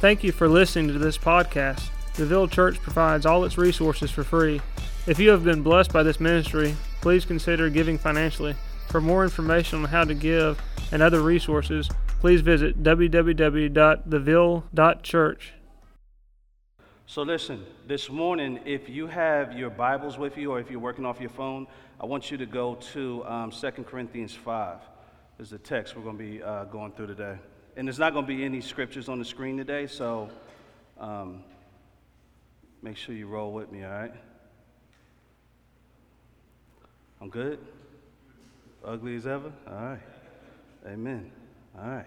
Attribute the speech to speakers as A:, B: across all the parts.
A: Thank you for listening to this podcast. The Ville Church provides all its resources for free. If you have been blessed by this ministry, please consider giving financially. For more information on how to give and other resources, please visit www.theville.church.
B: So, listen, this morning, if you have your Bibles with you or if you're working off your phone, I want you to go to um, 2 Corinthians 5, is the text we're going to be uh, going through today. And there's not going to be any scriptures on the screen today, so um, make sure you roll with me, all right? I'm good? Ugly as ever? All right. Amen. All right.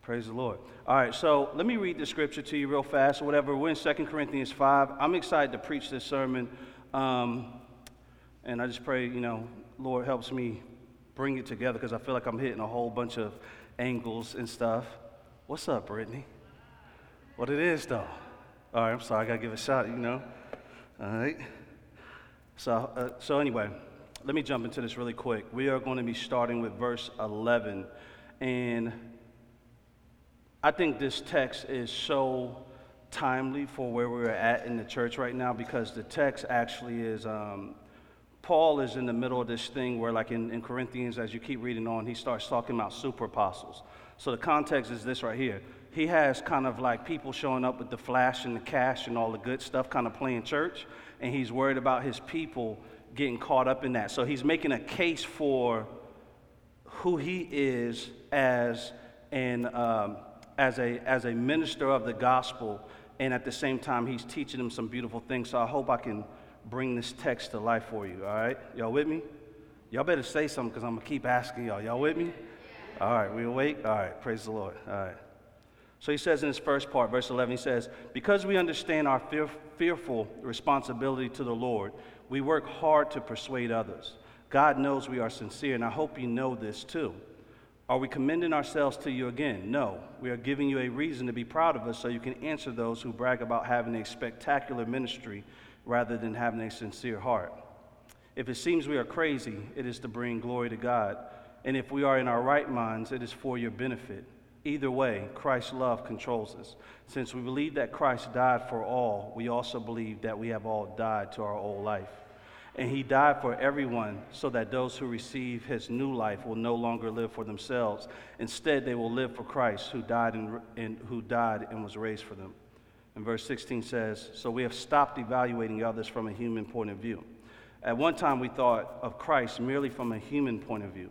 B: Praise the Lord. All right, so let me read the scripture to you real fast or whatever. We're in 2 Corinthians 5. I'm excited to preach this sermon. Um, and I just pray, you know, Lord helps me bring it together because I feel like I'm hitting a whole bunch of angles and stuff. What's up, Brittany? What it is, though. All right, I'm sorry. I got to give a shot, you know. All right. So, uh, so anyway, let me jump into this really quick. We are going to be starting with verse 11. And I think this text is so timely for where we're at in the church right now because the text actually is. Um, Paul is in the middle of this thing where, like in, in Corinthians, as you keep reading on, he starts talking about super apostles. So the context is this right here. He has kind of like people showing up with the flash and the cash and all the good stuff, kind of playing church, and he's worried about his people getting caught up in that. So he's making a case for who he is as an um, as a as a minister of the gospel, and at the same time he's teaching them some beautiful things. So I hope I can bring this text to life for you. All right, y'all with me? Y'all better say something because I'm gonna keep asking y'all. Y'all with me? All right, we awake? All right, praise the Lord. All right. So he says in his first part, verse 11, he says, Because we understand our fear, fearful responsibility to the Lord, we work hard to persuade others. God knows we are sincere, and I hope you know this too. Are we commending ourselves to you again? No. We are giving you a reason to be proud of us so you can answer those who brag about having a spectacular ministry rather than having a sincere heart. If it seems we are crazy, it is to bring glory to God. And if we are in our right minds, it is for your benefit. Either way, Christ's love controls us. Since we believe that Christ died for all, we also believe that we have all died to our old life. And he died for everyone so that those who receive his new life will no longer live for themselves. Instead, they will live for Christ who died and, and, who died and was raised for them. And verse 16 says, So we have stopped evaluating others from a human point of view. At one time, we thought of Christ merely from a human point of view.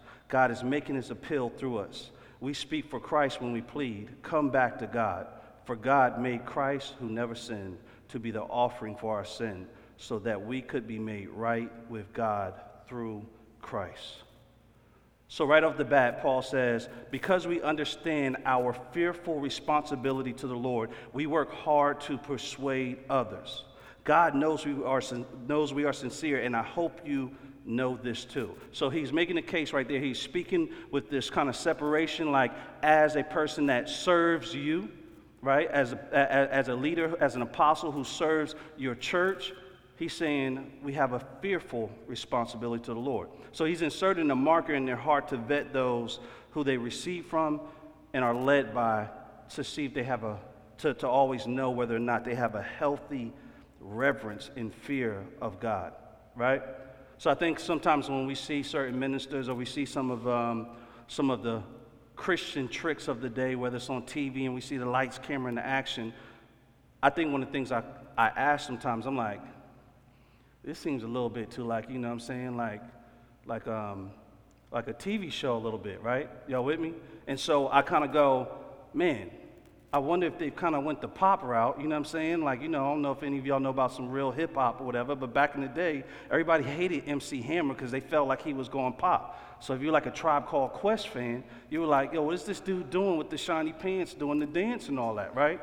B: God is making his appeal through us. We speak for Christ when we plead, come back to God. For God made Christ, who never sinned, to be the offering for our sin so that we could be made right with God through Christ. So, right off the bat, Paul says, because we understand our fearful responsibility to the Lord, we work hard to persuade others. God knows we are, knows we are sincere, and I hope you know this too. So he's making a case right there. He's speaking with this kind of separation, like as a person that serves you, right? As a, as a leader, as an apostle who serves your church, he's saying we have a fearful responsibility to the Lord. So he's inserting a marker in their heart to vet those who they receive from and are led by to see if they have a, to, to always know whether or not they have a healthy reverence and fear of God, right? So I think sometimes when we see certain ministers or we see some of, um, some of the Christian tricks of the day, whether it's on TV and we see the lights, camera, and the action, I think one of the things I, I ask sometimes, I'm like, this seems a little bit too like, you know what I'm saying, like, like, um, like a TV show a little bit, right? Y'all with me? And so I kind of go, man, I wonder if they kind of went the pop route, you know what I'm saying? Like, you know, I don't know if any of y'all know about some real hip hop or whatever, but back in the day, everybody hated MC Hammer because they felt like he was going pop. So if you're like a Tribe Called Quest fan, you were like, yo, what is this dude doing with the shiny pants, doing the dance and all that, right?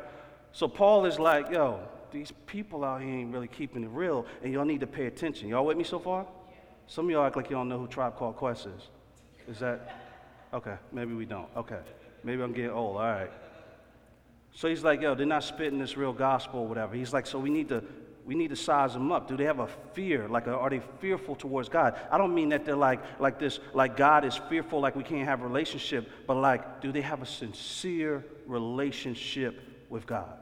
B: So Paul is like, yo, these people out here ain't really keeping it real, and y'all need to pay attention. Y'all with me so far? Some of y'all act like y'all know who Tribe Called Quest is. Is that? Okay, maybe we don't. Okay, maybe I'm getting old. All right. So he's like, yo, they're not spitting this real gospel or whatever. He's like, so we need to we need to size them up. Do they have a fear? Like, are they fearful towards God? I don't mean that they're like, like this, like God is fearful, like we can't have a relationship, but like, do they have a sincere relationship with God?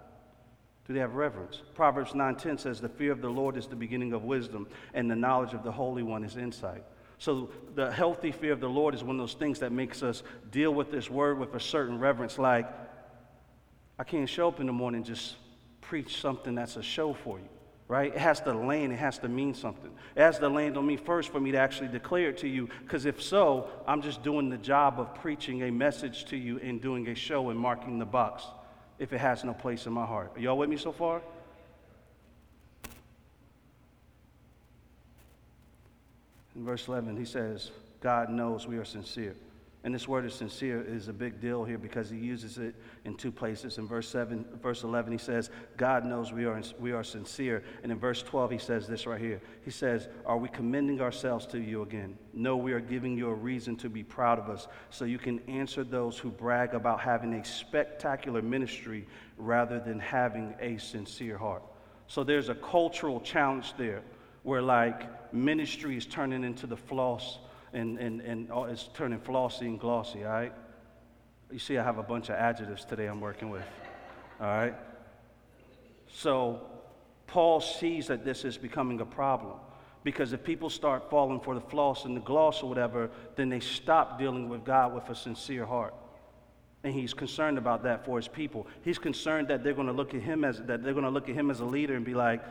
B: Do they have reverence? Proverbs 9:10 says, "The fear of the Lord is the beginning of wisdom, and the knowledge of the Holy One is insight." So the healthy fear of the Lord is one of those things that makes us deal with this word with a certain reverence. Like, I can't show up in the morning just preach something that's a show for you right? It has to land, it has to mean something. It has to land on me first for me to actually declare it to you, because if so, I'm just doing the job of preaching a message to you and doing a show and marking the box if it has no place in my heart. Are y'all with me so far? In verse 11, he says, God knows we are sincere. And this word is sincere is a big deal here because he uses it in two places. In verse 7, verse 11, he says, God knows we are, we are sincere. And in verse 12, he says this right here. He says, Are we commending ourselves to you again? No, we are giving you a reason to be proud of us so you can answer those who brag about having a spectacular ministry rather than having a sincere heart. So there's a cultural challenge there where, like, ministry is turning into the floss and, and, and it's turning flossy and glossy, all right? You see, I have a bunch of adjectives today I'm working with, all right? So, Paul sees that this is becoming a problem because if people start falling for the floss and the gloss or whatever, then they stop dealing with God with a sincere heart. And he's concerned about that for his people. He's concerned that they're going to look at him as that they're going to look at him as a leader and be like,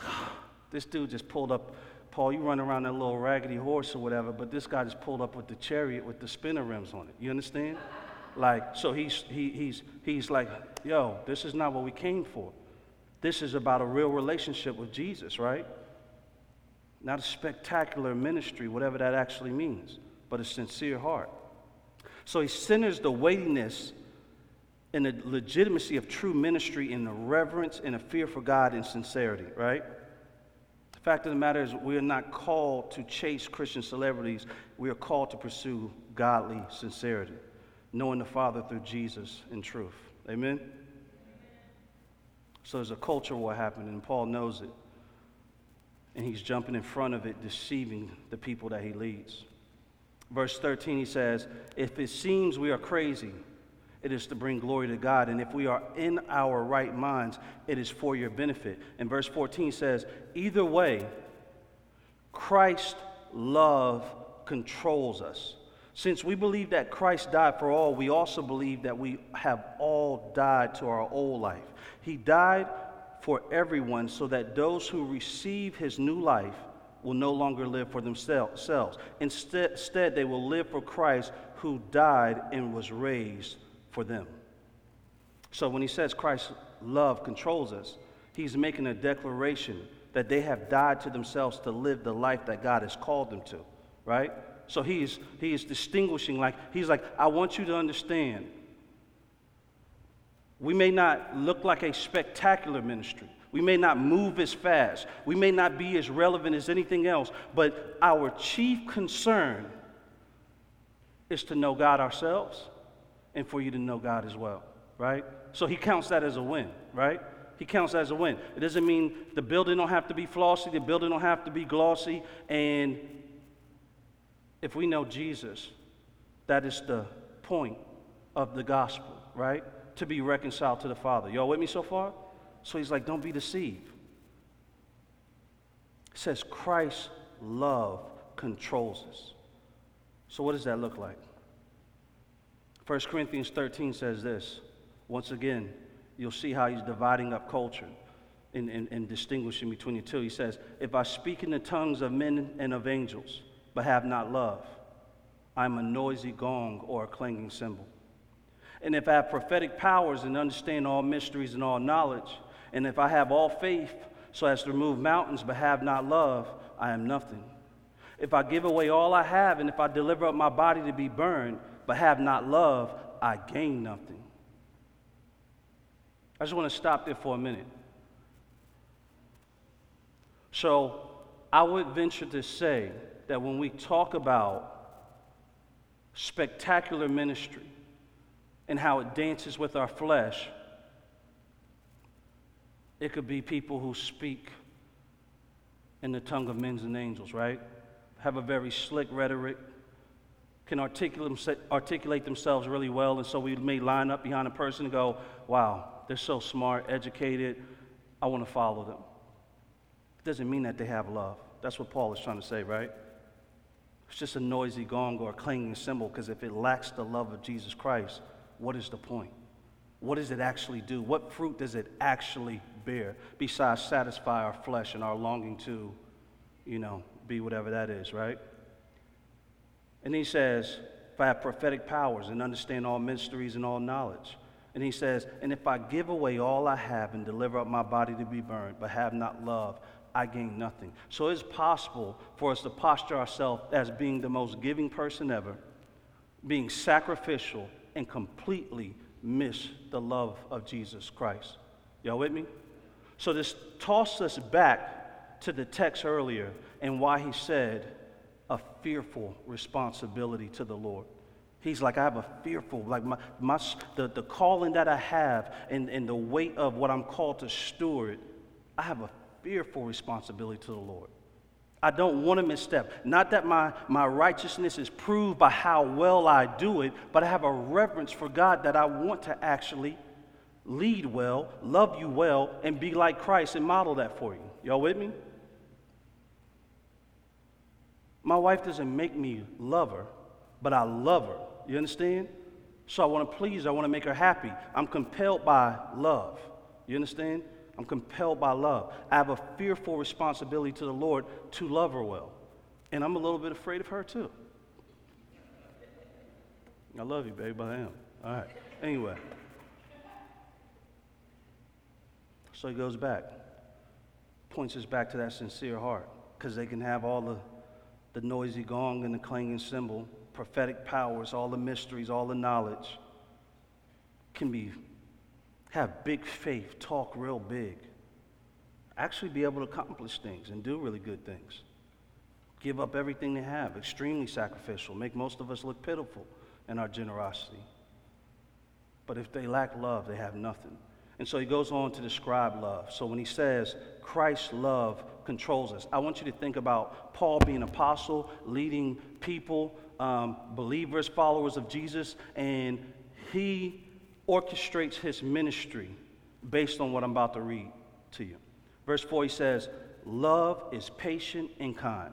B: this dude just pulled up Paul, you run around that little raggedy horse or whatever, but this guy just pulled up with the chariot with the spinner rims on it. You understand? Like, so he's, he, he's, he's like, yo, this is not what we came for. This is about a real relationship with Jesus, right? Not a spectacular ministry, whatever that actually means, but a sincere heart. So he centers the weightiness and the legitimacy of true ministry in the reverence and a fear for God and sincerity, right? Fact of the matter is, we are not called to chase Christian celebrities. We are called to pursue godly sincerity, knowing the Father through Jesus in truth. Amen? So there's a culture war happening, and Paul knows it. And he's jumping in front of it, deceiving the people that he leads. Verse 13, he says, If it seems we are crazy, it is to bring glory to God. And if we are in our right minds, it is for your benefit. And verse 14 says, Either way, Christ's love controls us. Since we believe that Christ died for all, we also believe that we have all died to our old life. He died for everyone so that those who receive his new life will no longer live for themselves. Instead, they will live for Christ who died and was raised for them. So when he says Christ's love controls us, he's making a declaration that they have died to themselves to live the life that God has called them to, right? So he's, he is distinguishing, like, he's like, I want you to understand. We may not look like a spectacular ministry. We may not move as fast. We may not be as relevant as anything else. But our chief concern is to know God ourselves and for you to know God as well, right? So he counts that as a win, right? He counts that as a win. It doesn't mean the building don't have to be flossy, the building don't have to be glossy, and if we know Jesus, that is the point of the gospel, right? To be reconciled to the Father. Y'all with me so far? So he's like, don't be deceived. It says Christ's love controls us. So what does that look like? 1 Corinthians 13 says this. Once again, you'll see how he's dividing up culture and, and, and distinguishing between the two. He says, If I speak in the tongues of men and of angels, but have not love, I'm a noisy gong or a clanging cymbal. And if I have prophetic powers and understand all mysteries and all knowledge, and if I have all faith so as to remove mountains but have not love, I am nothing. If I give away all I have, and if I deliver up my body to be burned, but have not love, I gain nothing. I just want to stop there for a minute. So I would venture to say that when we talk about spectacular ministry and how it dances with our flesh, it could be people who speak in the tongue of men and angels, right? Have a very slick rhetoric, can articulate, themselves really well, and so we may line up behind a person and go, wow, they're so smart, educated, I want to follow them. It doesn't mean that they have love. That's what Paul is trying to say, right? It's just a noisy gong or a clanging cymbal because if it lacks the love of Jesus Christ, what is the point? What does it actually do? What fruit does it actually bear besides satisfy our flesh and our longing to, you know, be whatever that is, right? And he says, if I have prophetic powers and understand all mysteries and all knowledge. And he says, and if I give away all I have and deliver up my body to be burned, but have not love, I gain nothing. So it's possible for us to posture ourselves as being the most giving person ever, being sacrificial, and completely miss the love of Jesus Christ. Y'all with me? So this tosses us back to the text earlier and why he said a fearful responsibility to the Lord. He's like, I have a fearful, like my, my the, the calling that I have and, and the weight of what I'm called to steward, I have a fearful responsibility to the Lord. I don't want to misstep. Not that my, my righteousness is proved by how well I do it, but I have a reverence for God that I want to actually lead well, love you well, and be like Christ and model that for you. Y'all with me? My wife doesn't make me love her, but I love her. You understand? So I want to please I want to make her happy. I'm compelled by love. You understand? I'm compelled by love. I have a fearful responsibility to the Lord to love her well. And I'm a little bit afraid of her too. I love you, babe, I am. All right. Anyway. So he goes back, points us back to that sincere heart, because they can have all the, the noisy gong and the clanging cymbal, prophetic powers, all the mysteries, all the knowledge, can be have big faith, talk real big, actually be able to accomplish things and do really good things. Give up everything they have, extremely sacrificial, make most of us look pitiful in our generosity. But if they lack love, they have nothing. And so he goes on to describe love. So when he says Christ's love controls us, I want you to think about Paul being apostle, leading people, um, believers, followers of Jesus, and he orchestrates his ministry based on what I'm about to read to you. Verse 4 he says, Love is patient and kind.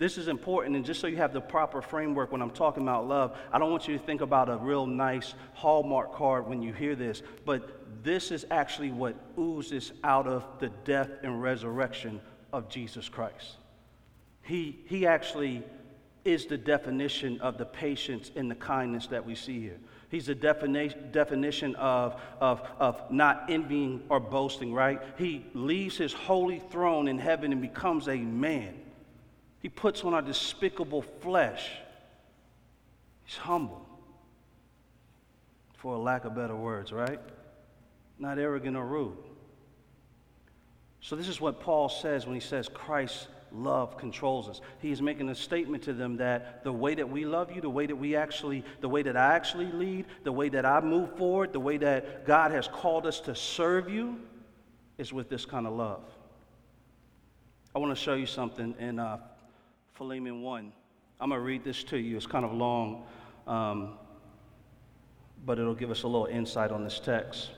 B: This is important, and just so you have the proper framework when I'm talking about love, I don't want you to think about a real nice Hallmark card when you hear this, but this is actually what oozes out of the death and resurrection of Jesus Christ. He, he actually is the definition of the patience and the kindness that we see here. He's the defini- definition of, of, of not envying or boasting, right? He leaves his holy throne in heaven and becomes a man he puts on our despicable flesh. He's humble, for a lack of better words, right? Not arrogant or rude. So, this is what Paul says when he says Christ's love controls us. He is making a statement to them that the way that we love you, the way that we actually, the way that I actually lead, the way that I move forward, the way that God has called us to serve you is with this kind of love. I want to show you something in uh, Philemon 1. I'm going to read this to you. It's kind of long, um, but it'll give us a little insight on this text.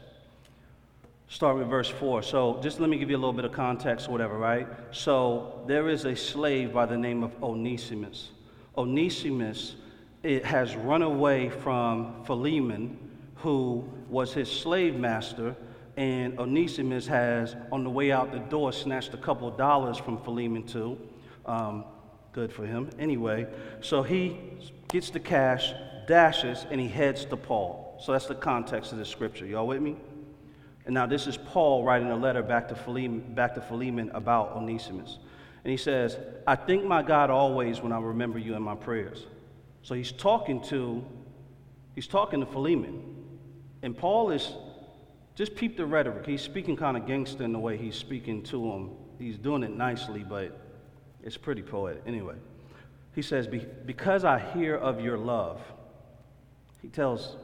B: Start with verse 4. So, just let me give you a little bit of context, whatever, right? So, there is a slave by the name of Onesimus. Onesimus it has run away from Philemon, who was his slave master, and Onesimus has, on the way out the door, snatched a couple of dollars from Philemon too. Um, Good for him. Anyway, so he gets the cash, dashes, and he heads to Paul. So that's the context of the scripture. Y'all with me? And now this is Paul writing a letter back to Philemon, back to Philemon about Onesimus. And he says, I thank my God always when I remember you in my prayers. So he's talking to, he's talking to Philemon. And Paul is, just peep the rhetoric. He's speaking kind of gangster in the way he's speaking to him. He's doing it nicely, but it's pretty poetic. Anyway, he says, Because I hear of your love, he tells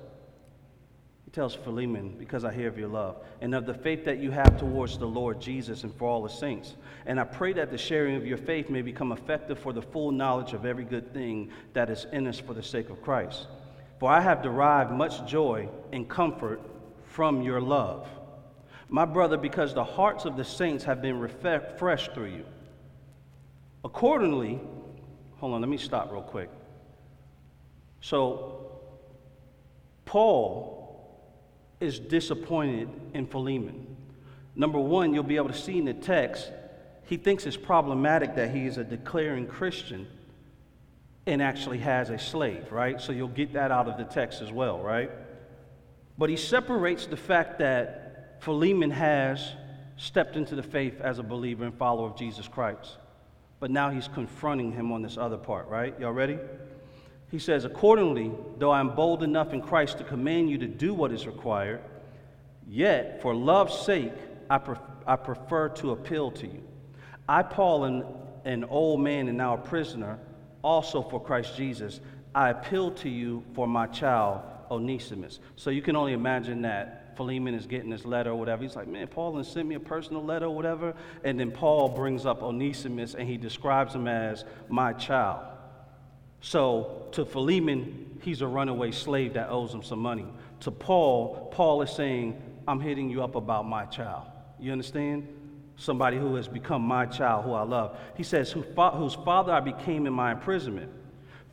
B: he tells Philemon, because I hear of your love, and of the faith that you have towards the Lord Jesus and for all the saints. And I pray that the sharing of your faith may become effective for the full knowledge of every good thing that is in us for the sake of Christ. For I have derived much joy and comfort from your love. My brother, because the hearts of the saints have been refreshed through you. Accordingly, hold on, let me stop real quick. So, Paul is disappointed in Philemon. Number one, you'll be able to see in the text, he thinks it's problematic that he is a declaring Christian and actually has a slave, right? So you'll get that out of the text as well, right? But he separates the fact that Philemon has stepped into the faith as a believer and follower of Jesus Christ. But now he's confronting him on this other part, right? Y'all ready? He says, Accordingly, though I am bold enough in Christ to command you to do what is required, yet for love's sake, I, pref- I prefer to appeal to you. I, Paul, an, an old man and now a prisoner, also for Christ Jesus, I appeal to you for my child, Onesimus. So you can only imagine that Philemon is getting this letter or whatever. He's like, man, Paul sent me a personal letter or whatever. And then Paul brings up Onesimus and he describes him as my child. So to Philemon, he's a runaway slave that owes him some money. To Paul, Paul is saying, I'm hitting you up about my child. You understand? Somebody who has become my child, who I love. He says, whose father I became in my imprisonment.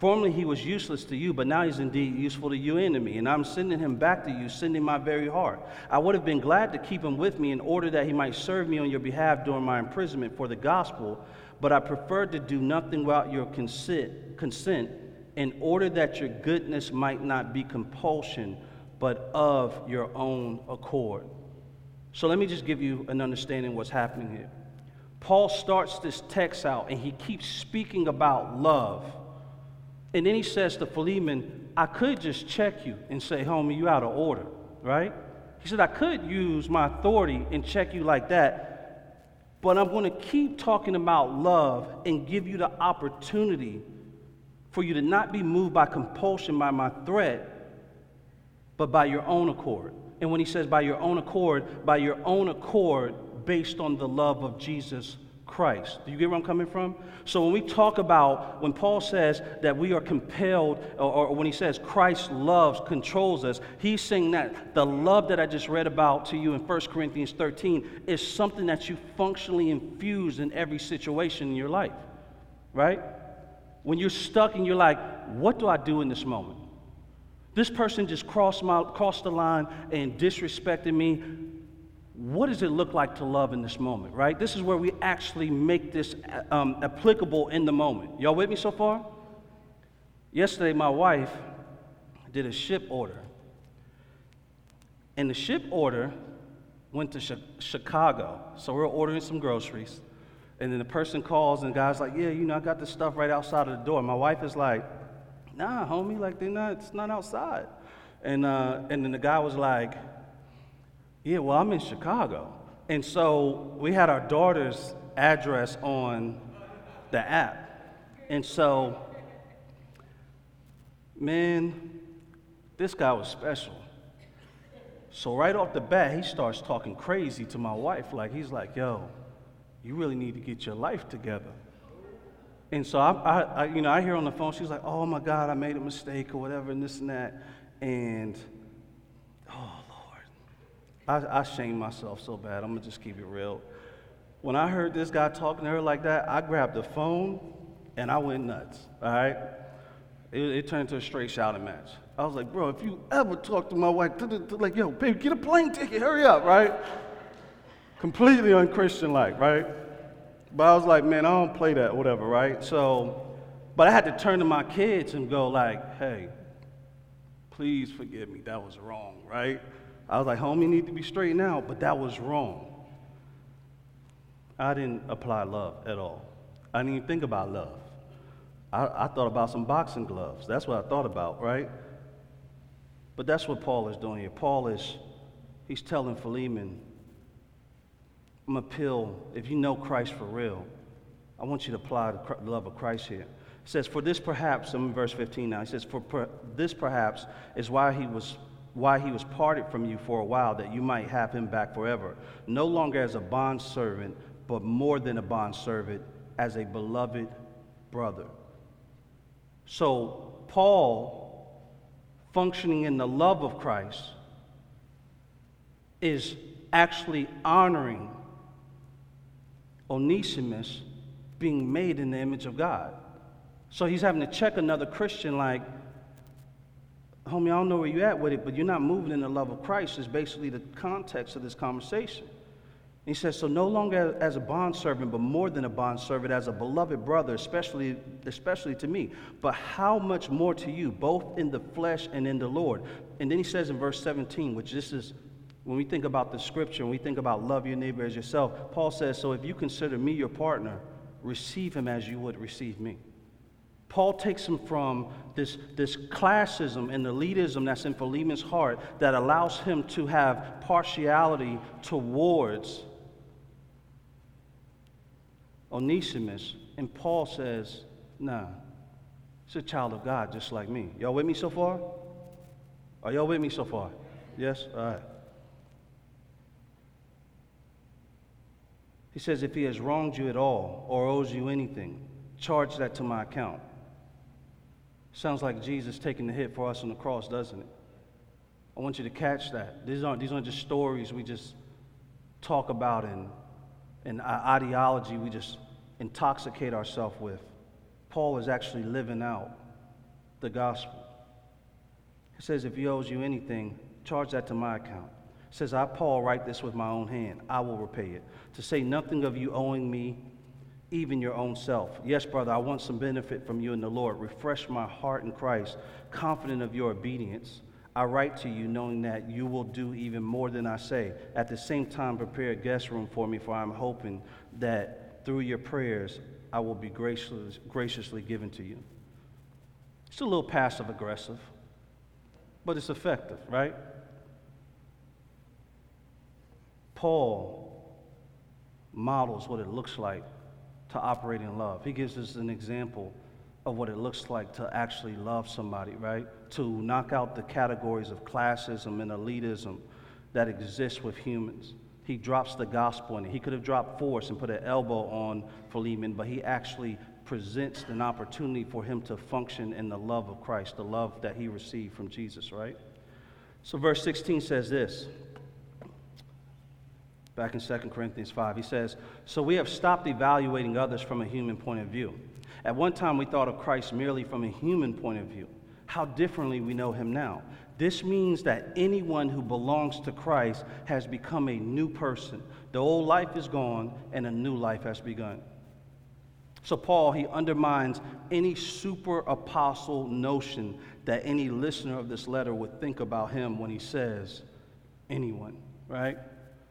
B: Formerly he was useless to you, but now he's indeed useful to you and to me. And I'm sending him back to you, sending my very heart. I would have been glad to keep him with me in order that he might serve me on your behalf during my imprisonment for the gospel but I preferred to do nothing without your consent, consent in order that your goodness might not be compulsion, but of your own accord. So let me just give you an understanding of what's happening here. Paul starts this text out and he keeps speaking about love. And then he says to Philemon, I could just check you and say, homie, you out of order, right? He said, I could use my authority and check you like that, but I'm going to keep talking about love and give you the opportunity for you to not be moved by compulsion by my threat, but by your own accord. And when he says by your own accord, by your own accord based on the love of Jesus Christ. Do you get where I'm coming from? So when we talk about, when Paul says that we are compelled, or, or, when he says Christ loves, controls us, he's saying that the love that I just read about to you in 1 Corinthians 13 is something that you functionally infuse in every situation in your life, right? When you're stuck and you're like, what do I do in this moment? This person just crossed, my, crossed the line and disrespected me what does it look like to love in this moment, right? This is where we actually make this um, applicable in the moment. Y'all with me so far? Yesterday, my wife did a Shipt order. And the Shipt order went to Chicago. So we're ordering some groceries. And then the person calls, and the guy's like, Yeah, you know, I got this stuff right outside of the door. My wife is like, Nah, homie, like, they're not, it's not outside. And, uh, and then the guy was like, yeah, well, I'm in Chicago. And so we had our daughter's address on the app. And so, man, this guy was special. So right off the bat, he starts talking crazy to my wife. Like, he's like, yo, you really need to get your life together. And so I, I, I, you know, I hear on the phone, she's like, oh my God, I made a mistake or whatever, and this and that. And I, I shame myself so bad. I'm gonna just keep it real. When I heard this guy talking to her like that, I grabbed the phone and I went nuts. All right, it, it turned into a straight shouting match. I was like, bro, if you ever talk to my wife, to to like, yo, baby, get a plane ticket, hurry up, right? Completely unchristian like, right? But I was like, man, I don't play that, whatever, right? So, but I had to turn to my kids and go like, hey, please forgive me, that was wrong, right? I was like, homie, you need to be straightened out, but that was wrong. I didn't apply love at all. I didn't even think about love. I, I thought about some boxing gloves. That's what I thought about, right? But that's what Paul is doing here. Paul is, he's telling Philemon, I'm a pill. if you know Christ for real, I want you to apply the love of Christ here. It says, For this perhaps, I'm in verse 15 now, he says, For per, this perhaps is why he was why he was parted from you for a while, that you might have him back forever, no longer as a bondservant, but more than a bondservant, as a beloved brother. So, Paul, functioning in the love of Christ, is actually honoring Onesimus being made in the image of God. So he's having to check another Christian like, homie, I don't know where you're at with it, but you're not moving in the love of Christ, is basically the context of this conversation. He says, So no longer as a bondservant, but more than a bondservant, as a beloved brother, especially, especially to me. But how much more to you, both in the flesh and in the Lord? And then he says in verse 17, which this is when we think about the scripture, when we think about love your neighbor as yourself, Paul says, So if you consider me your partner, receive him as you would receive me. Paul takes him from this, this classism and elitism that's in Philemon's heart that allows him to have partiality towards Onesimus. And Paul says, nah, it's a child of God just like me. Y'all with me so far? Are y'all with me so far? Yes? All right. He says, if he has wronged you at all or owes you anything, charge that to my account. Sounds like Jesus taking the hit for us on the cross, doesn't it? I want you to catch that. These aren't, these aren't just stories we just talk about and, and ideology we just intoxicate ourselves with. Paul is actually living out the gospel. He says, if he owes you anything, charge that to my account. He says, I, Paul, write this with my own hand. I will repay it. To say nothing of you owing me even your own self. Yes, brother, I want some benefit from you in the Lord. Refresh my heart in Christ, confident of your obedience. I write to you knowing that you will do even more than I say. At the same time, prepare a guest room for me, for I'm hoping that through your prayers, I will be gracious, graciously given to you. It's a little passive aggressive, but it's effective, right? Paul models what it looks like to operate in love. He gives us an example of what it looks like to actually love somebody, right? To knock out the categories of classism and elitism that exist with humans he drops the gospel in it. He could have dropped force and put an elbow on Philemon, but he actually presents an opportunity for him to function in the love of Christ, the love that he received from Jesus, right? So, verse 16 says this. Back in 2 Corinthians 5, he says, So we have stopped evaluating others from a human point of view. At one time, we thought of Christ merely from a human point of view. How differently we know him now. This means that anyone who belongs to Christ has become a new person. The old life is gone and a new life has begun. So, Paul, he undermines any super apostle notion that any listener of this letter would think about him when he says anyone, right?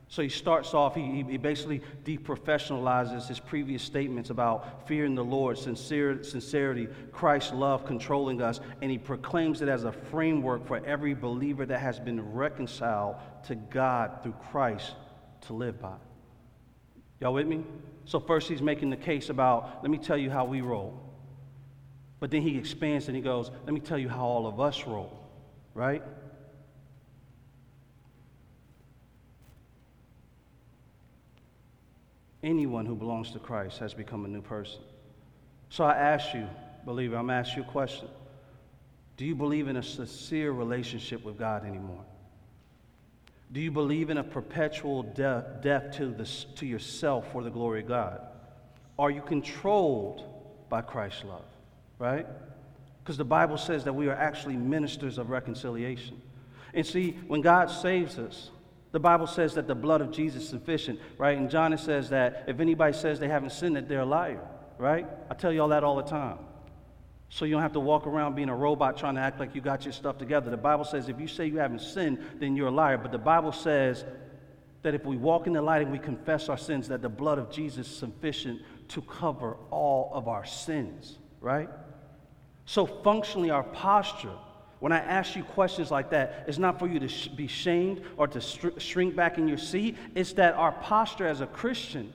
B: So he starts off, he, he basically deprofessionalizes his previous statements about fearing the Lord, sincere, sincerity, Christ's love controlling us, and he proclaims it as a framework for every believer that has been reconciled to God through Christ to live by. Y'all with me? So, first, he's making the case about, let me tell you how we roll. But then he expands and he goes, let me tell you how all of us roll, right? Anyone who belongs to Christ has become a new person. So I ask you, believer, I'm asking you a question. Do you believe in a sincere relationship with God anymore? Do you believe in a perpetual death, death to, the, to yourself for the glory of God? Are you controlled by Christ's love? Right? Because the Bible says that we are actually ministers of reconciliation. And see, when God saves us, the Bible says that the blood of Jesus is sufficient, right? And John says that if anybody says they haven't sinned, that they're a liar, right? I tell you all that all the time. So you don't have to walk around being a robot trying to act like you got your stuff together. The Bible says if you say you haven't sinned, then you're a liar. But the Bible says that if we walk in the light and we confess our sins, that the blood of Jesus is sufficient to cover all of our sins, right? So functionally, our posture, when I ask you questions like that, it's not for you to sh- be shamed or to shrink back in your seat. It's that our posture as a Christian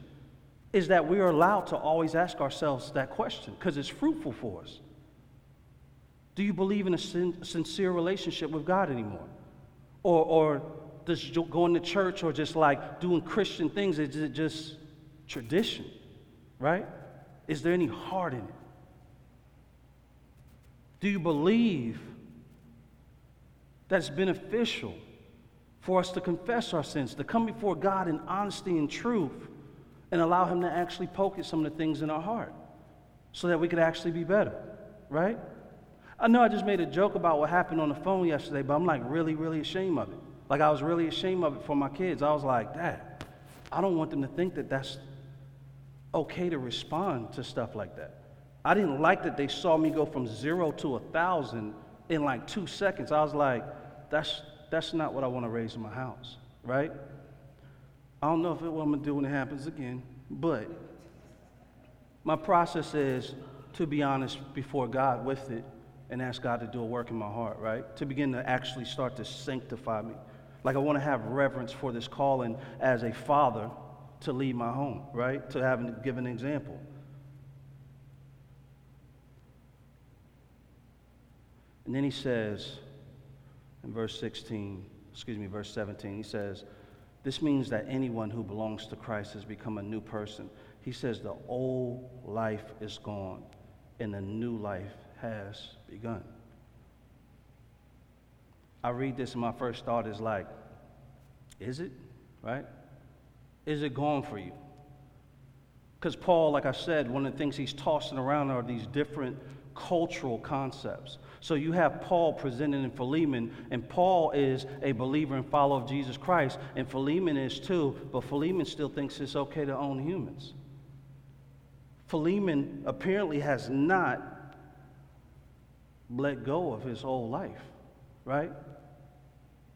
B: is that we are allowed to always ask ourselves that question because it's fruitful for us. Do you believe in a sin- sincere relationship with God anymore? Or, or does going to church or just like doing Christian things, is it just tradition, right? Is there any heart in it? Do you believe that it's beneficial for us to confess our sins, to come before God in honesty and truth, and allow Him to actually poke at some of the things in our heart so that we could actually be better, right? I know I just made a joke about what happened on the phone yesterday, but I'm like really, really ashamed of it. Like I was really ashamed of it for my kids. I was like, Dad, I don't want them to think that that's okay to respond to stuff like that. I didn't like that they saw me go from zero to a thousand in like two seconds. I was like, that's, that's not what I want to raise in my house, right? I don't know if it, what I'm going to do when it happens again, but my process is to be honest before God with it and ask God to do a work in my heart, right? To begin to actually start to sanctify me. Like I want to have reverence for this calling as a father to lead my home, right? To have an, give an example. And then he says in verse 16, excuse me, verse 17, he says, This means that anyone who belongs to Christ has become a new person. He says, The old life is gone and the new life has begun. I read this and my first thought is like, is it? Right? Is it gone for you? Because Paul, like I said, one of the things he's tossing around are these different cultural concepts. So you have Paul presented in Philemon, and Paul is a believer and follower of Jesus Christ, and Philemon is too, but Philemon still thinks it's okay to own humans. Philemon apparently has not let go of his whole life, right?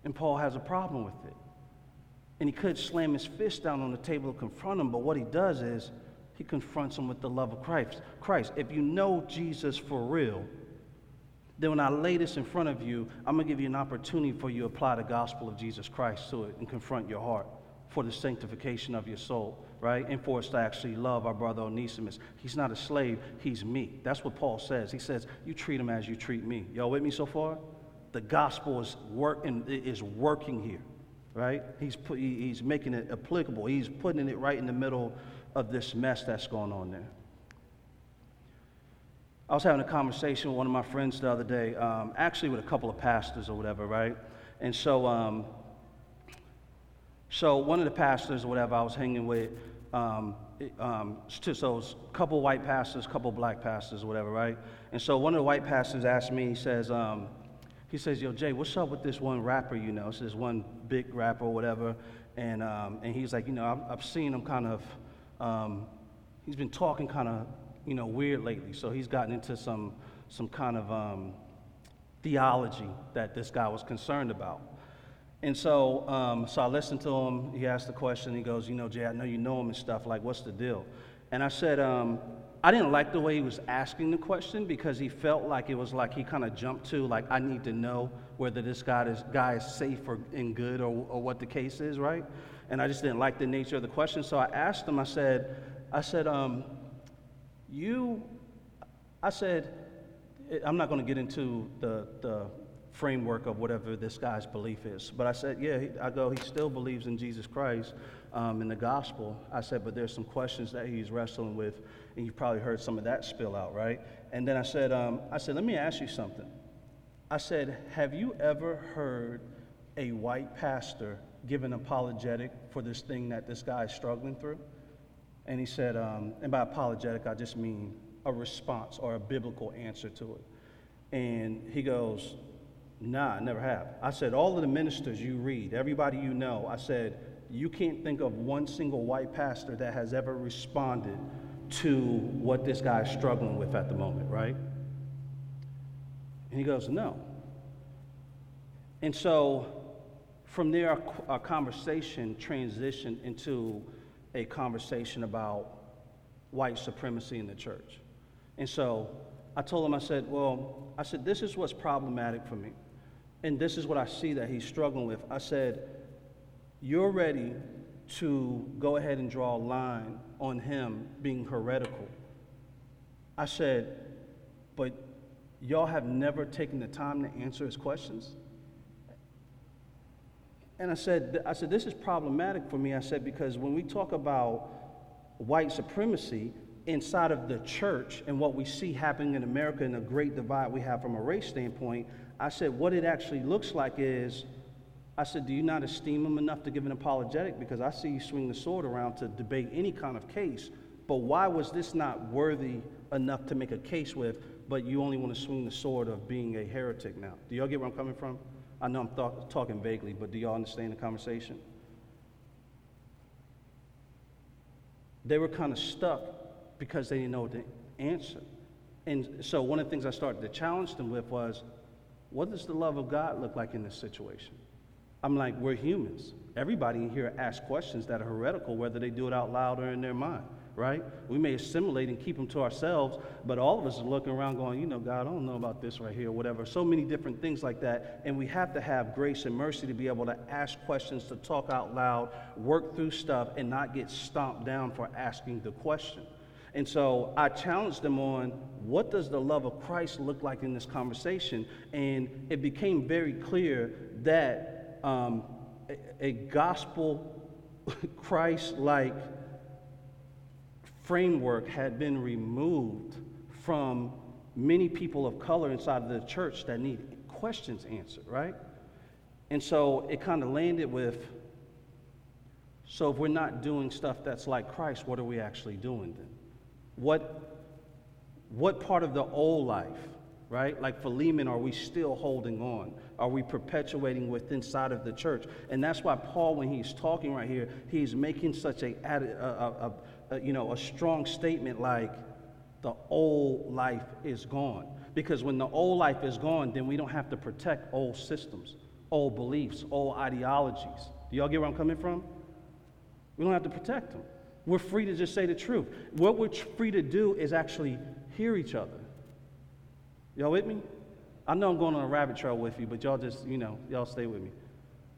B: And Paul has a problem with it. And he could slam his fist down on the table to confront him, but what he does is he confronts them with the love of Christ. Christ, if you know Jesus for real, then when I lay this in front of you, I'm going to give you an opportunity for you to apply the gospel of Jesus Christ to it and confront your heart for the sanctification of your soul, right? And for us to actually love our brother Onesimus. He's not a slave, he's me. That's what Paul says. He says, You treat him as you treat me. Y'all with me so far? The gospel is, work, is working here, right? He's, put, he's making it applicable, he's putting it right in the middle of this mess that's going on there. I was having a conversation with one of my friends the other day, um, actually with a couple of pastors or whatever, right? And so um, so one of the pastors or whatever I was hanging with, um, um, so a couple white pastors, couple black pastors or whatever, right? And so one of the white pastors asked me, he says, um, he says, yo, Jay, what's up with this one rapper, you know? It's this one big rapper or whatever. And, um, and he's like, you know, I've, I've seen him kind of, um, he's been talking kind of, you know, weird lately. So he's gotten into some, some kind of um, theology that this guy was concerned about. And so, um, so I listened to him. He asked the question. He goes, "You know, Jay, I know you know him and stuff. Like, what's the deal?" And I said, um, I didn't like the way he was asking the question because he felt like it was like he kind of jumped to like, I need to know whether this guy is guy is safe or and good or, or what the case is, right? And I just didn't like the nature of the question. So I asked him. I said, I said, um, you, I said, I'm not going to get into the the framework of whatever this guy's belief is. But I said, yeah, I go, he still believes in Jesus Christ um, in the gospel. I said, but there's some questions that he's wrestling with, and you've probably heard some of that spill out, right? And then I said, um, I said, let me ask you something. I said, have you ever heard a white pastor give an apologetic for this thing that this guy is struggling through? And he said, um, and by apologetic, I just mean a response or a biblical answer to it. And he goes, Nah, I never have. I said, all of the ministers you read, everybody you know, I said, you can't think of one single white pastor that has ever responded to what this guy is struggling with at the moment, right? And he goes, No. And so from there, our, our conversation transitioned into a conversation about white supremacy in the church. And so I told him, I said, Well, I said, this is what's problematic for me. And this is what I see that he's struggling with. I said, You're ready to go ahead and draw a line on him being heretical. I said, But y'all have never taken the time to answer his questions? And I said, I said, this is problematic for me. I said, because when we talk about white supremacy inside of the church and what we see happening in America and the great divide we have from a race standpoint, I said, what it actually looks like is, I said, do you not esteem them enough to give an apologetic? Because I see you swing the sword around to debate any kind of case. But why was this not worthy enough to make a case with, but you only want to swing the sword of being a heretic now? Do y'all get where I'm coming from? I know I'm th- talking vaguely, but do y'all understand the conversation? They were kind of stuck because they didn't know the answer. And so one of the things I started to challenge them with was, what does the love of God look like in this situation? I'm like, we're humans. Everybody in here asks questions that are heretical, whether they do it out loud or in their mind right? We may assimilate and keep them to ourselves, but all of us are looking around going, you know, God, I don't know about this right here, whatever. So many different things like that. And we have to have grace and mercy to be able to ask questions, to talk out loud, work through stuff, and not get stomped down for asking the question. And so I challenged them on what does the love of Christ look like in this conversation? And it became very clear that um, a, a gospel Christ like framework had been removed from many people of color inside of the church that need questions answered, right? And so it kind of landed with so if we're not doing stuff that's like Christ, what are we actually doing then? What, what part of the old life, right? Like Philemon, are we still holding on? Are we perpetuating within inside of the church? And that's why Paul, when he's talking right here, he's making such a, a, a, a, you know, a strong statement like the old life is gone. Because when the old life is gone, then we don't have to protect old systems, old beliefs, old ideologies. Do y'all get where I'm coming from? We don't have to protect them. We're free to just say the truth. What we're free to do is actually hear each other. Y'all with me? I know I'm going on a rabbit trail with you, but y'all just, you know, y'all stay with me.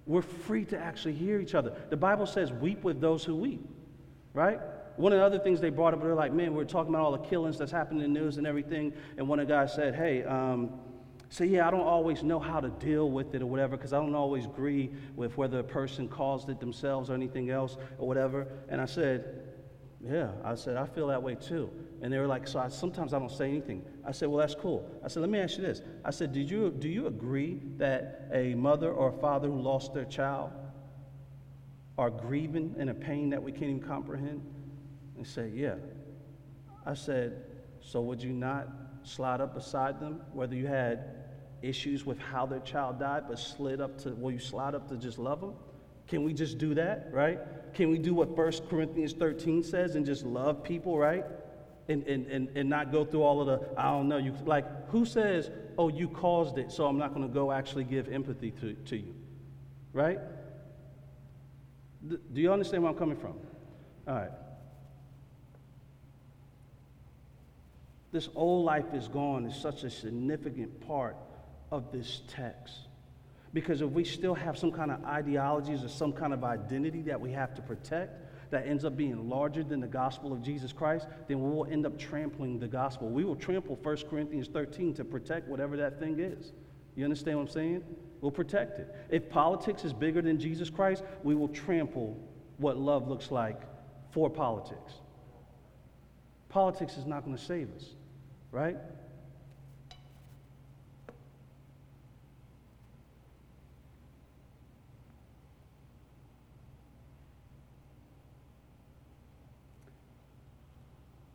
B: We're free to actually hear each other. The Bible says, weep with those who weep, right? One of the other things they brought up, they're like, man, we are talking about all the killings that's happening in the news and everything. And one of the guys said, hey, um, so yeah, I don't always know how to deal with it or whatever, because I don't always agree with whether a person caused it themselves or anything else or whatever. And I said, yeah, I said, I feel that way too. And they were like, so I, sometimes I don't say anything. I said, well, that's cool. I said, let me ask you this. I said, Did you, do you agree that a mother or a father who lost their child are grieving in a pain that we can't even comprehend? And say, Yeah. I said, So would you not slide up beside them, whether you had issues with how their child died, but slid up to, will you slide up to just love them? Can we just do that, right? Can we do what 1 Corinthians 13 says and just love people, right? And, and, and, and not go through all of the, I don't know, you like, who says, oh, you caused it, so I'm not going to go actually give empathy to, to you, right? do you understand where I'm coming from? All right. This old life is gone is such a significant part of this text. Because if we still have some kind of ideologies or some kind of identity that we have to protect, that ends up being larger than the gospel of Jesus Christ, then we will end up trampling the gospel. We will trample 1 Corinthians 13 to protect whatever that thing is. You understand what I'm saying? We'll protect it. If politics is bigger than Jesus Christ, we will trample what love looks like for politics. Politics is not going to save us right?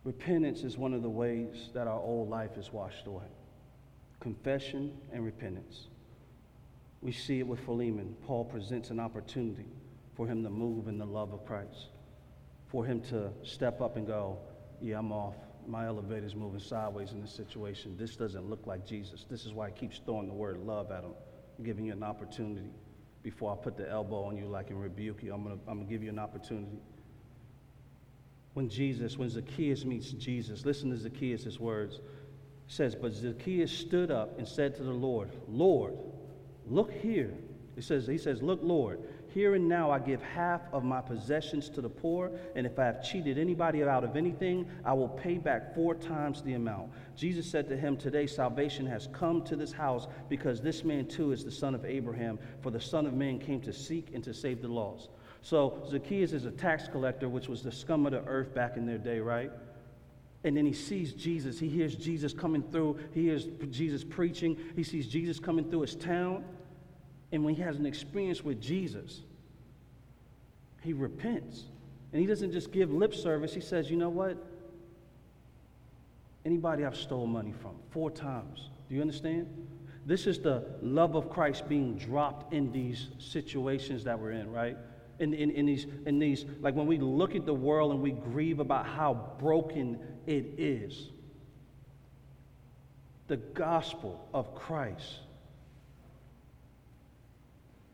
B: Repentance is one of the ways that our old life is washed away. Confession and repentance. We see it with Philemon. Paul presents an opportunity for him to move in the love of Christ, for him to step up and go, Yeah, I'm off. My elevator's moving sideways in this situation. This doesn't look like Jesus. This is why I keep throwing the word love at him, giving you an opportunity. Before I put the elbow on you like and rebuke you, I'm going to I'm gonna give you an opportunity. When Jesus, when Zacchaeus meets Jesus, listen to Zacchaeus' words. It says, But Zacchaeus stood up and said to the Lord, Lord, look here. He says, he says, Look, Lord, here and now I give half of my possessions to the poor, and if I have cheated anybody out of anything, I will pay back four times the amount. Jesus said to him, Today salvation has come to this house because this man too is the son of Abraham, for the Son of Man came to seek and to save the lost. So Zacchaeus is a tax collector, which was the scum of the earth back in their day, right? And then he sees Jesus. He hears Jesus coming through. He hears Jesus preaching. He sees Jesus coming through his town. And when he has an experience with Jesus, he repents. And he doesn't just give lip service. He says, You know what? Anybody I've stole money from four times. Do you understand? This is the love of Christ being dropped in these situations that we're in, right? In, in, in, these, in these, like when we look at the world and we grieve about how broken it is, the gospel of Christ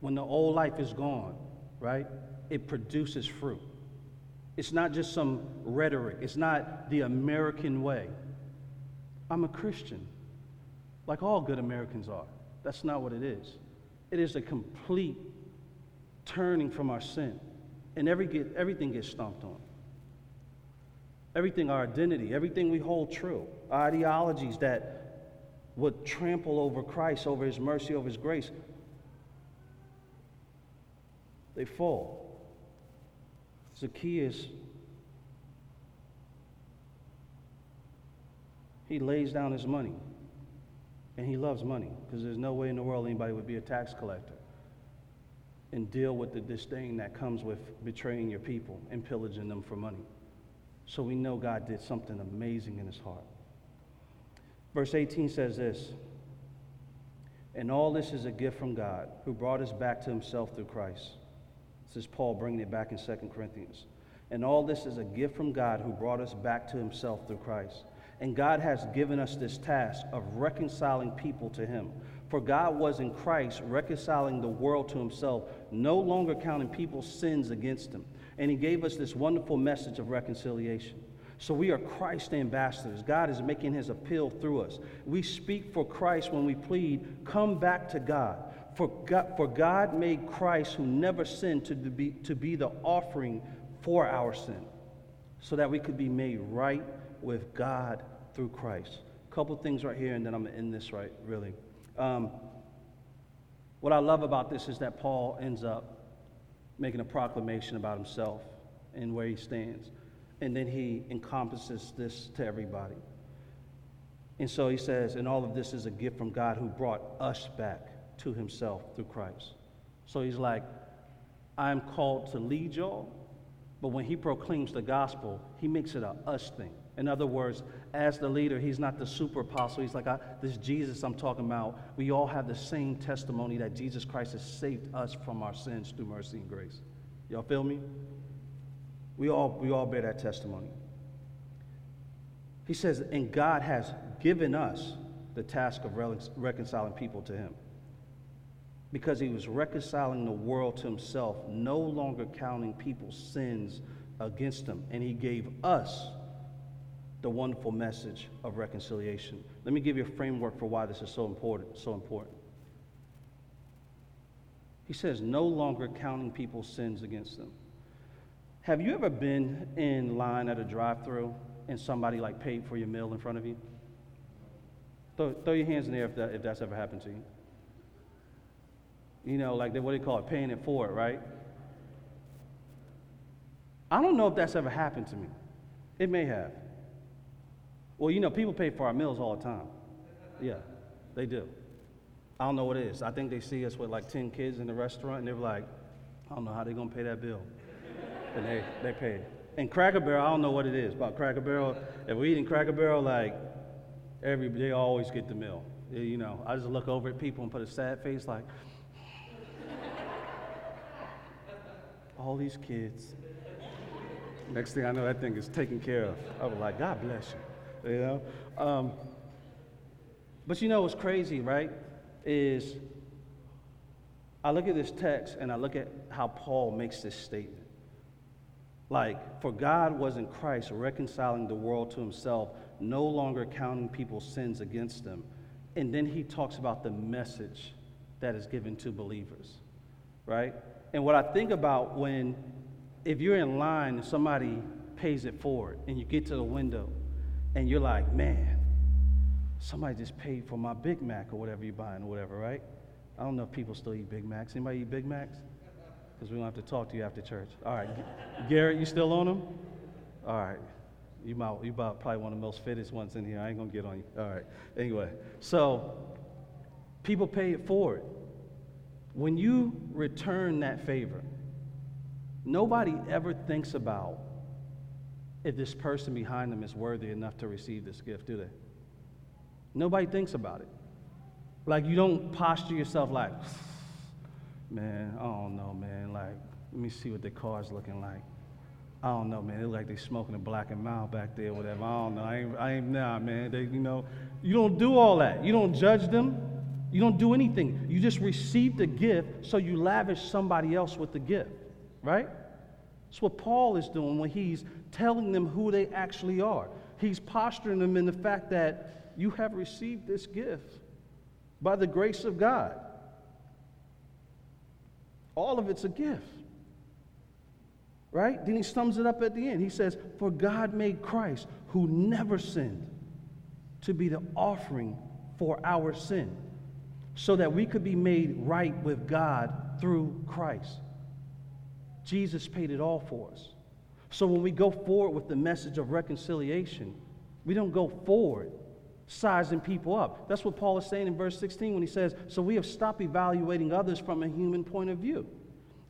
B: when the old life is gone, right, it produces fruit. It's not just some rhetoric, it's not the American way. I'm a Christian, like all good Americans are. That's not what it is. It is a complete turning from our sin, and every get, everything gets stomped on. Everything, our identity, everything we hold true, ideologies that would trample over Christ, over His mercy, over His grace, they fall. Zacchaeus, he lays down his money. And he loves money because there's no way in the world anybody would be a tax collector and deal with the disdain that comes with betraying your people and pillaging them for money. So we know God did something amazing in his heart. Verse 18 says this And all this is a gift from God who brought us back to himself through Christ this is Paul bringing it back in 2 Corinthians. And all this is a gift from God who brought us back to himself through Christ. And God has given us this task of reconciling people to him. For God was in Christ reconciling the world to himself, no longer counting people's sins against him. And he gave us this wonderful message of reconciliation. So we are Christ ambassadors. God is making his appeal through us. We speak for Christ when we plead, come back to God. For God, for God made Christ, who never sinned, to be, to be the offering for our sin, so that we could be made right with God through Christ. A couple things right here, and then I'm going to end this right, really. Um, what I love about this is that Paul ends up making a proclamation about himself and where he stands. And then he encompasses this to everybody. And so he says, and all of this is a gift from God who brought us back to himself through Christ. So he's like, I'm called to lead y'all, but when he proclaims the gospel, he makes it a us thing. In other words, as the leader, he's not the super apostle. He's like, this Jesus I'm talking about, we all have the same testimony that Jesus Christ has saved us from our sins through mercy and grace. Y'all feel me? We all, we all bear that testimony. He says, and God has given us the task of reconciling people to him because he was reconciling the world to himself, no longer counting people's sins against him. And he gave us the wonderful message of reconciliation. Let me give you a framework for why this is so important, so important. He says, no longer counting people's sins against them. Have you ever been in line at a drive-through and somebody like paid for your meal in front of you? Throw, throw your hands in the air if, that, if that's ever happened to you you know, like they, what do they call it, paying it forward, right? I don't know if that's ever happened to me. It may have. Well, you know, people pay for our meals all the time. Yeah, they do. I don't know what it is. I think they see us with like 10 kids in the restaurant and they're like, I don't know how they're going to pay that bill. and they, they pay. And Cracker Barrel, I don't know what it is about Cracker Barrel. If we're eating Cracker Barrel, like, every, they always get the meal. You know, I just look over at people and put a sad face like, all these kids. Next thing I know, that thing is taken care of. I was like, God bless you. you know? Um, but you know what's crazy, right? Is I look at this text and I look at how Paul makes this statement. Like, for God was in Christ reconciling the world to himself, no longer counting people's sins against them. And then he talks about the message that is given to believers, right? And what I think about when, if you're in line and somebody pays it forward and you get to the window and you're like, man, somebody just paid for my Big Mac or whatever you're buying or whatever, right? I don't know if people still eat Big Macs. Anybody eat Big Macs? Because we don't have to talk to you after church. All right. Garrett, you still on them? All right. You might, you about probably one of the most fittest ones in here. I ain't gonna get on you. All right. Anyway, so people pay it forward. When you return that favor, nobody ever thinks about if this person behind them is worthy enough to receive this gift, do they? Nobody thinks about it. Like you don't posture yourself like, man, I don't know, man. Like, let me see what the car's looking like. I don't know, man. It look like they smoking a black and mild back there, whatever. I don't know. I ain't, I ain't nah, man. They, you know, you don't do all that. You don't judge them. You don't do anything. You just receive the gift, so you lavish somebody else with the gift, right? That's what Paul is doing when he's telling them who they actually are. He's posturing them in the fact that you have received this gift by the grace of God. All of it's a gift. Right? Then he sums it up at the end. He says, For God made Christ, who never sinned, to be the offering for our sin, so that we could be made right with God through Christ. Jesus paid it all for us. So when we go forward with the message of reconciliation, we don't go forward sizing people up. That's what Paul is saying in verse 16 when he says, So we have stopped evaluating others from a human point of view.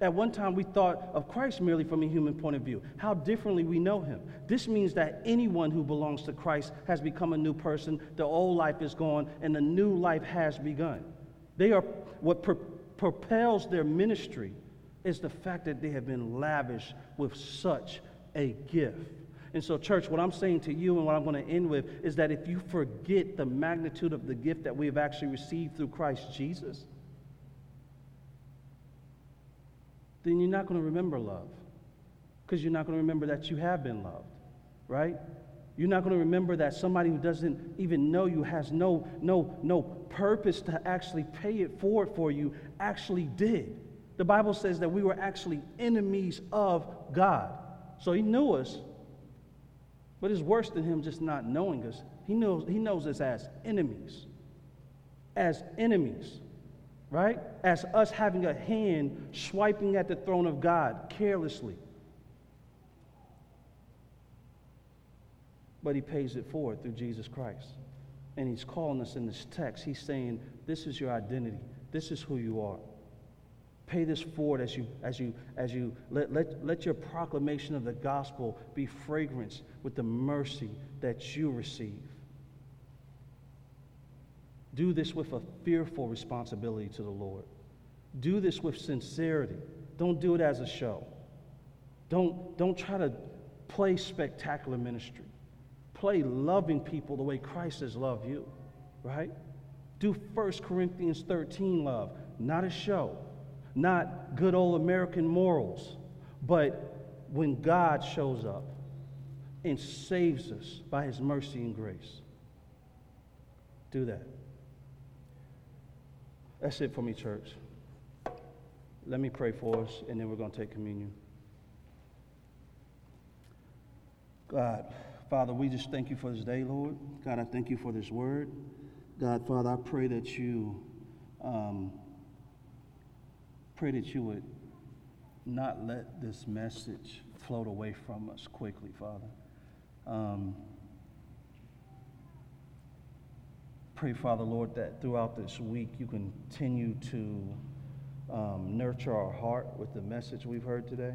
B: At one time, we thought of Christ merely from a human point of view, how differently we know him. This means that anyone who belongs to Christ has become a new person. The old life is gone, and the new life has begun. They are what pro- propels their ministry is the fact that they have been lavished with such a gift. And so, church, what I'm saying to you and what I'm going to end with is that if you forget the magnitude of the gift that we have actually received through Christ Jesus, then you're not going to remember love. Because you're not going to remember that you have been loved, right? You're not going to remember that somebody who doesn't even know you has no, no, no purpose to actually pay it forward for you actually did. The Bible says that we were actually enemies of God. So he knew us, but it's worse than him just not knowing us. He knows, he knows us as enemies. As enemies, right? As us having a hand swiping at the throne of God carelessly. But he pays it forward through Jesus Christ. And he's calling us in this text. He's saying, This is your identity, this is who you are. Pay this forward as you, as you, as you let, let, let your proclamation of the gospel be fragrance with the mercy that you receive. Do this with a fearful responsibility to the Lord. Do this with sincerity. Don't do it as a show. Don't, don't try to play spectacular ministry. Play loving people the way Christ has loved you, right? Do 1 Corinthians 13 love, not a show not good old American morals, but when God shows up and saves us by his mercy and grace. Do that. That's it for me, church. Let me pray for us, and then we're going to take communion. God, Father, we just thank you for this day, Lord. God, I thank you for this word. God, Father, I pray that you. Um, Pray that you would not let this message float away from us quickly, Father. Um, pray, Father, Lord, that throughout this week you continue to um, nurture our heart with the message we've heard today.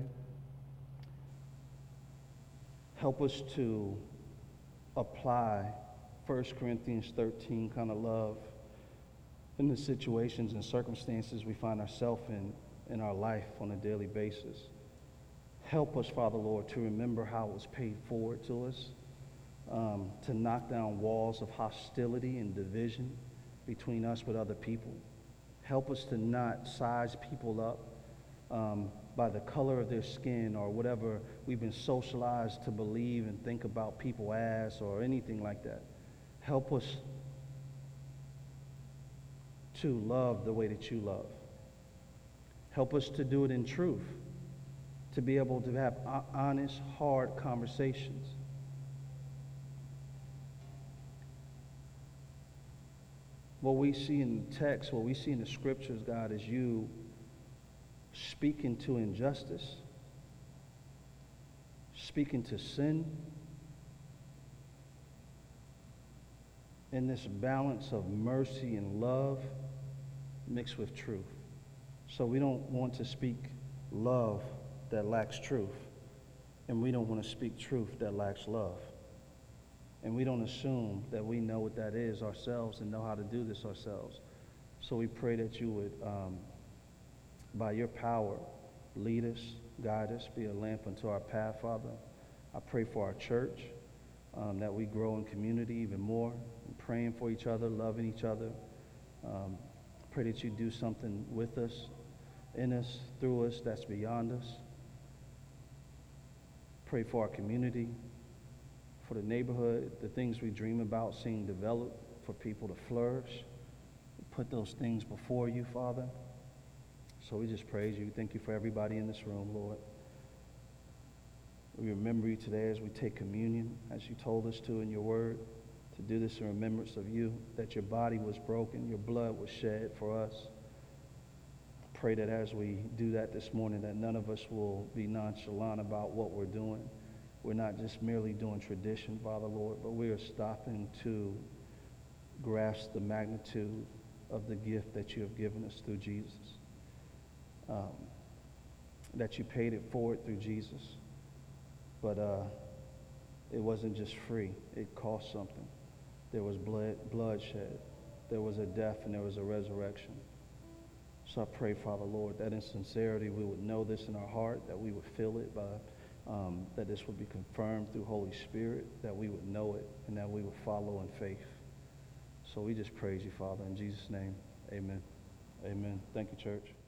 B: Help us to apply 1 Corinthians 13 kind of love in the situations and circumstances we find ourselves in in our life on a daily basis. Help us, Father Lord, to remember how it was paid forward to us. um, to knock down walls of hostility and division between us with other people. Help us to not size people up um, by the color of their skin or whatever we've been socialized to believe and think about people as or anything like that. Help us to love the way that you love. Help us to do it in truth, to be able to have honest, hard conversations. What we see in the text, what we see in the scriptures, God, is you speaking to injustice, speaking to sin, in this balance of mercy and love mixed with truth. So we don't want to speak love that lacks truth, and we don't want to speak truth that lacks love. And we don't assume that we know what that is ourselves and know how to do this ourselves. So we pray that you would, um, by your power, lead us, guide us, be a lamp unto our path, Father. I pray for our church, um, that we grow in community even more, praying for each other, loving each other. Um, pray that you do something with us, in us, through us, that's beyond us. Pray for our community for the neighborhood, the things we dream about seeing develop, for people to flourish. Put those things before you, Father. So we just praise you. Thank you for everybody in this room, Lord. We remember you today as we take communion, as you told us to in your word, to do this in remembrance of you, that your body was broken, your blood was shed for us. Pray that as we do that this morning, that none of us will be nonchalant about what we're doing we're not just merely doing tradition, Father Lord, but we are stopping to grasp the magnitude of the gift that you have given us through Jesus. Um, that you paid it forward through Jesus. But uh, it wasn't just free, it cost something. There was blood, bloodshed, there was a death, and there was a resurrection. So I pray, Father Lord, that in sincerity we would know this in our heart, that we would feel it by um, that this would be confirmed through Holy Spirit, that we would know it, and that we would follow in faith. So we just praise you, Father, in Jesus' name. Amen. Amen. Thank you, church.